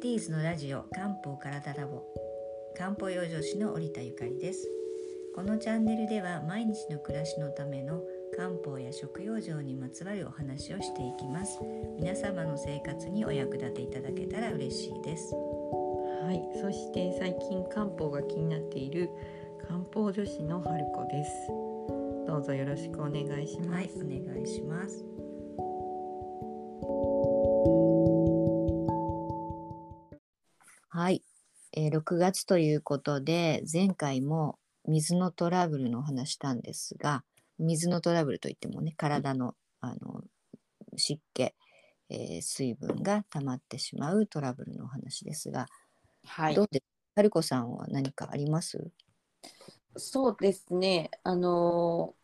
ティーズのラジオ漢方体ラボ漢方養生師の織田ゆかりです。このチャンネルでは毎日の暮らしのための漢方や食養生にまつわるお話をしていきます。皆様の生活にお役立ていただけたら嬉しいです。はい、そして最近漢方が気になっている漢方女子の春子です。どうぞよろしくお願いします。はいお願いしますえー6月ということで前回も水のトラブルのお話したんですが水のトラブルといってもね体のあの湿気、えー水分が溜まってしまうトラブルのお話ですが、はい。どうです春子さんは何かあります？そうですね。あの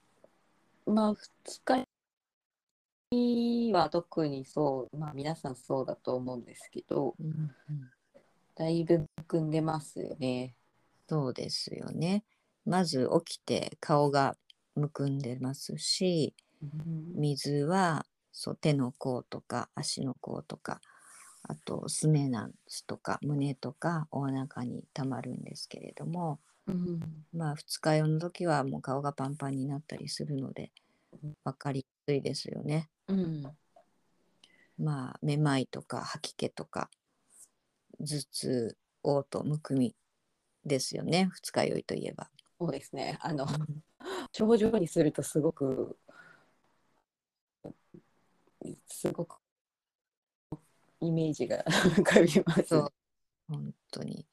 ーまあ二日は特にそう、まあ皆さんそうだと思うんですけど、うんうん。だいぶむくんでますよね。そうですよね。まず起きて顔がむくんでますし、水はそう手の甲とか足の甲とか、あとすねなんとか胸とかお腹にたまるんですけれども、うんまあ二日酔いの時はもう顔がパンパンになったりするので分かりやすいですよね。うんまあめまいとか吐き気とか頭痛、嘔吐、むくみですよね。二日酔いといえば。そうですね。あのうん症状にするとすごくすごくイメージが 浮かびます。本当に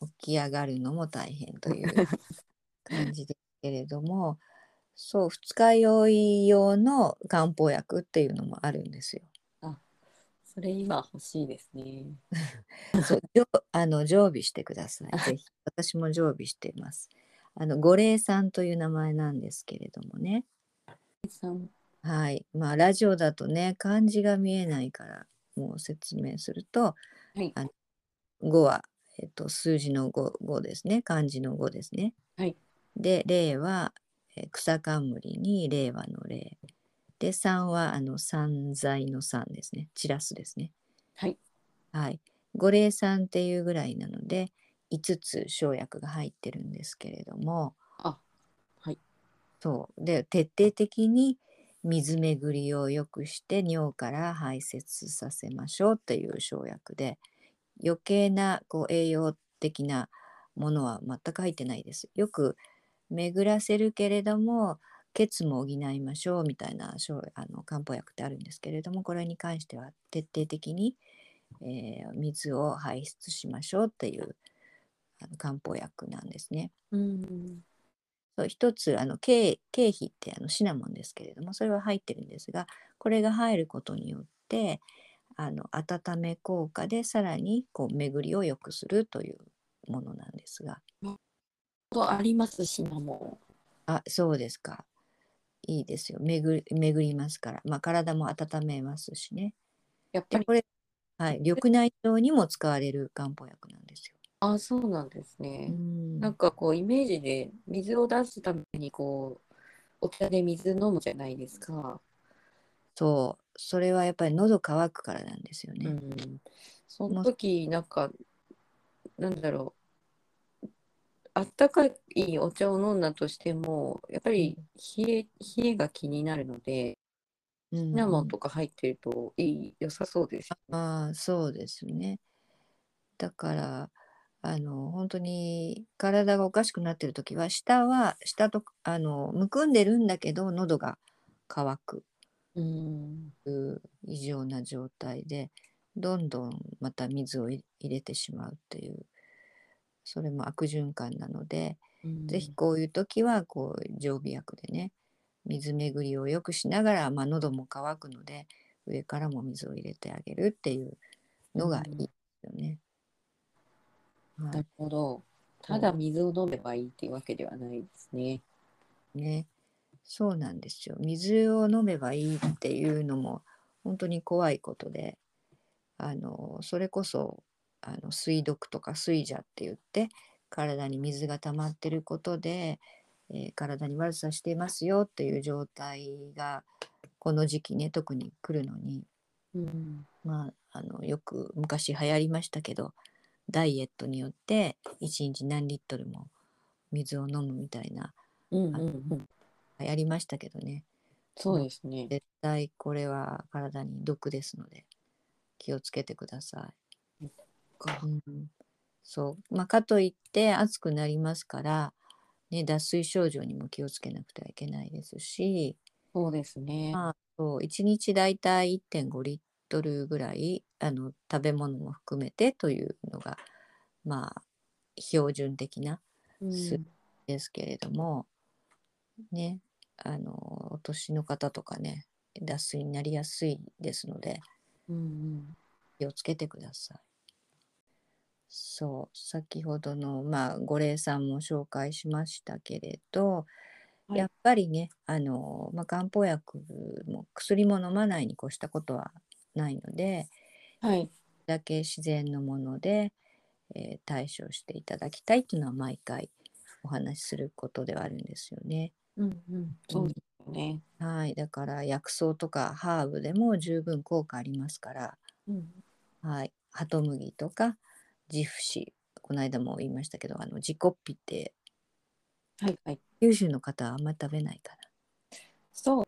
起き上がるのも大変という 感じですけれどもそう二日酔い用の漢方薬っていうのもあるんですよ。それ今欲しいですね。そうじょあの常備してください。ぜひ私も常備しています。あの五苓散という名前なんですけれどもね。さんはい。まあラジオだとね漢字が見えないからもう説明するとはいあ5は、えっと、数字の 5, 5ですね漢字の5ですね。はいで令は、えー草冠に令和の令で3はあの散財の3ですね散らすですね。はいはい。五苓散っていうぐらいなので5つ生薬が入ってるんですけれどもあはいそうで徹底的に水巡りを良くして尿から排泄させましょうっていう生薬で余計なこう栄養的なものは全く入ってないです。よく巡らせるけれども血も補いましょうみたいな生あの漢方薬ってあるんですけれどもこれに関しては徹底的に、えー水を排出しましょうっていうあの漢方薬なんですね。うん。そう一つあの経経費ってあのシナモンですけれどもそれは入ってるんですがこれが入ることによってあの温め効果でさらにこう巡りを良くするというものなんですが。とありますシナモあそうですかいいですよ巡り巡りますから、まあ、体も温めますしねン。やっぱりでこれ、はい、緑内障にも使われる漢方薬なんですよ。あそうなんですうね。んなんかこうイメージで水を出すためにこうお茶で水飲むじゃないですか。そうそれはやっぱり喉乾くからなんですよね。うん、その時なんかなんだろうあったかいお茶を飲んだとしてもやっぱり冷え冷えが気になるのでうんシナモンとか入ってるといい良さそうです。ああそうですね。だからあの本当に体がおかしくなってる時は下は下とあのむくんでるんだけど喉が渇く。うん。異常な状態でどんどんまた水をい入れてしまうっていうそれも悪循環なので、うんぜひこういう時はこう常備薬でね水巡りを良くしながら、まあ、喉も渇くので上からも水を入れてあげるっていうのがいいですよね。はなるほど。ただ水を飲めばいいっていうわけではないですね。い、ねそうなんですよ。水を飲めばいいっていうのも本当に怖いことであのそれこそあの水毒とか水邪って言って体に水が溜まってることで、えー体に悪さしていますよっていう状態がこの時期ね特に来るのにうんまあ、あのよく昔流行りましたけどダイエットによって1日何リットルも水を飲むみたいなうんうんうん。流行りましたけどねそうですね。絶対これは体に毒ですので気をつけてください。かうん、そうまあ、かといって暑くなりますから、ね、脱水症状にも気をつけなくてはいけないですし、そうですね。まあ、そう1日だいたい1.5リットルぐらいあの食べ物も含めてというのがまあ標準的なうんすですけれどもねあのお年の方とかね脱水になりやすいですのでうんうん。気をつけてください。そう先ほどのまあ五苓散も紹介しましたけれど、はいやっぱりねあの、まあ、漢方薬も薬も飲まないに越したことはないのではい。だけ自然のもので、えー対処していただきたいというのは毎回お話しすることではあるんですよね。うんうん。そうですよね。はい、だから薬草とかハーブでも十分効果ありますから、うん。はい、ハトムギとかジフシこの間も言いましたけどあのジコッピってはいはい。九州の方はあんまり食べないかそう。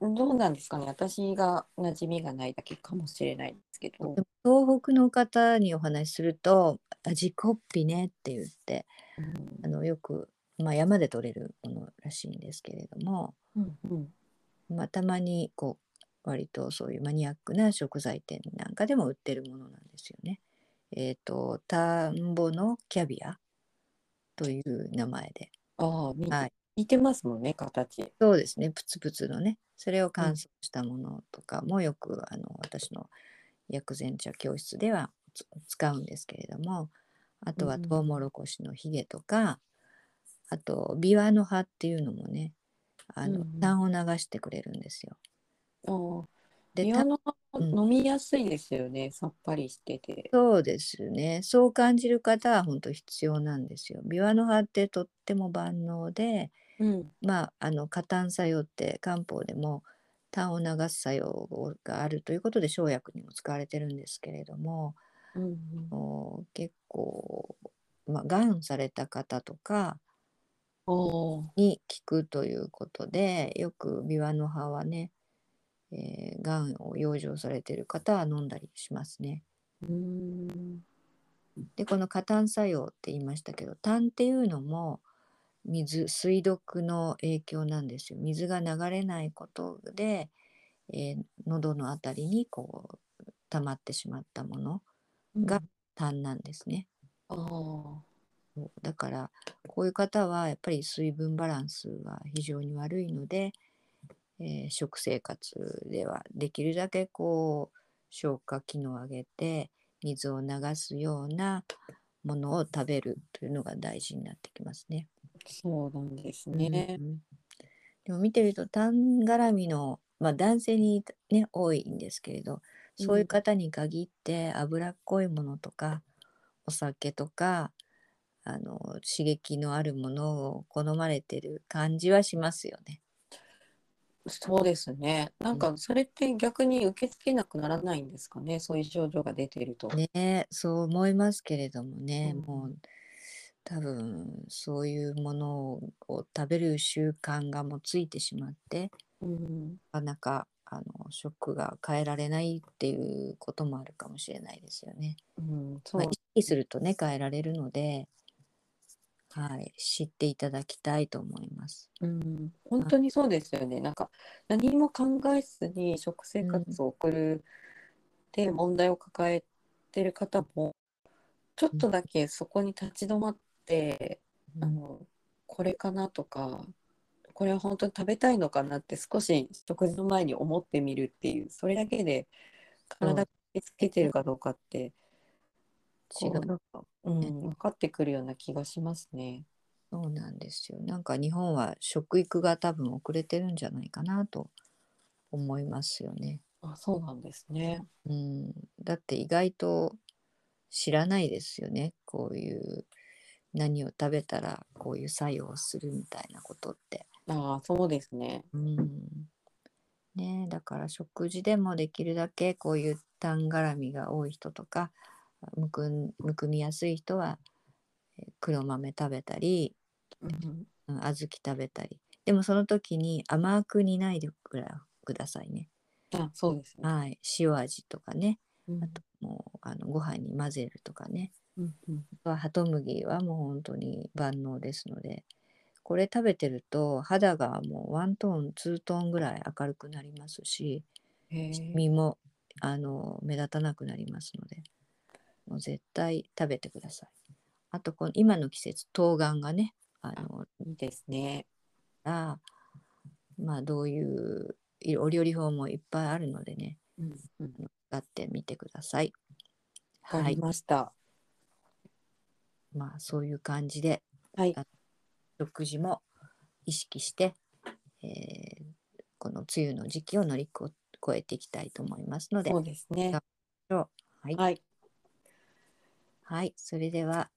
どうなんですかね。私が馴染みがないだけかもしれないですけな。どで。も東北の方にお話しすると「あジコッピね」って言ってうんあのよく、まあ、山で採れるものらしいんですけれども、うんうん。まあ、たまにこう割とそういうマニアックな食材店なんかでも売ってるものなんですよね。えっ、と田んぼのキャビア？という名前で、ああ、はい、似てますもんね、形。そうですね。プツプツのね。それを乾燥したものとかもよく、あの私の薬膳茶教室ではつ使うんですけれども。あとはうんトウモロコシのひげとか、あとビワの葉っていうのもねあの、うんうん。痰を流してくれるんですよ。でビワの葉うん飲みやすいですよね。さっぱりしてて。そうですね。そう感じる方は本当必要なんですよ。ビワの葉ってとっても万能で、うん。まあ、あの加担作用って漢方でも痰を流す作用があるということで生薬にも使われてるんですけれども、うんうん。お結構、まあ、がんされた方とかに効くということで、よくビワの葉はね、えー、がんを養生されている方は飲んだりしますね。うーん。でこの過炭作用って言いましたけど炭っていうのも水水毒の影響なんですよ水が流れないことで、えー喉のあたりにこう溜まってしまったものが炭なんですねうだからこういう方はやっぱり水分バランスが非常に悪いので、えー食生活ではできるだけこう消化機能を上げて水を流すようなものを食べるというのが大事になってきますね。そうなんですね。うんでも見てると痰絡みの、まあ、男性に、ね、多いんですけれどそういう方に限って脂っこいものとかお酒とかあの刺激のあるものを好まれてる感じはしますよね。そうですね。なんかそれって逆に受け付けなくならないんですかね？そういう症状が出てると。ねそう思いますけれどもね、うんもう多分そういうものを食べる習慣がもうついてしまってうん。なかなかあの食が変えられないっていうこともあるかもしれないですよね。うん。そうまあ、意識するとね変えられるので、はい、知っていただきたいと思います。うん、本当にそうですよね。なんか何も考えずに食生活を送るで問題を抱えてる方もちょっとだけそこに立ち止まって、あのこれかなとかこれは本当に食べたいのかなって少し食事の前に思ってみるっていうそれだけで体がつけてるかどうかって違うなんか、うん、分かってくるような気がしますね。そうなんですよ。なんか日本は食育が多分遅れてるんじゃないかなと思いますよね。あそうなんですね。うん、だって意外と知らないですよね。こういう何を食べたらこういう作用をするみたいなことって。ああそうですね。うん、ね、だから食事でもできるだけこういう痰絡みが多い人とかむくんむくみやすい人はえー黒豆食べたり、うんうん、小豆食べたり。でもその時に甘く煮ないでくださいね。あ、そうですね。はい、塩味とかね。うん。あともうあのご飯に混ぜるとかね。うんうん。はハトムギはもう本当に万能ですので。これ食べてると肌がもうワントーンツートーンぐらい明るくなりますし身もあの目立たなくなりますのでもう絶対食べてください。あとこの今の季節冬瓜がねあのいいですね。あまあどういういお料理法もいっぱいあるのでねうんうん。使ってみてください。わかりはい、ました。まあそういう感じではい。食事も意識して、えーこの梅雨の時期を乗り越えていきたいと思いますので、そうですね。はい、はい。はい、それでは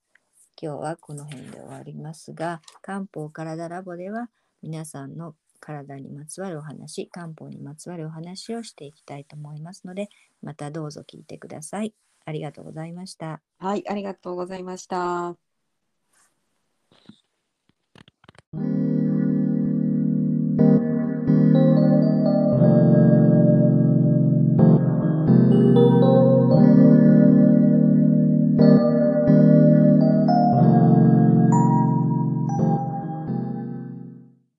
今日はこの辺で終わりますが、漢方体ラボでは皆さんの体にまつわるお話、漢方にまつわるお話をしていきたいと思いますので、またどうぞ聞いてください。ありがとうございました。はい。ありがとうございました。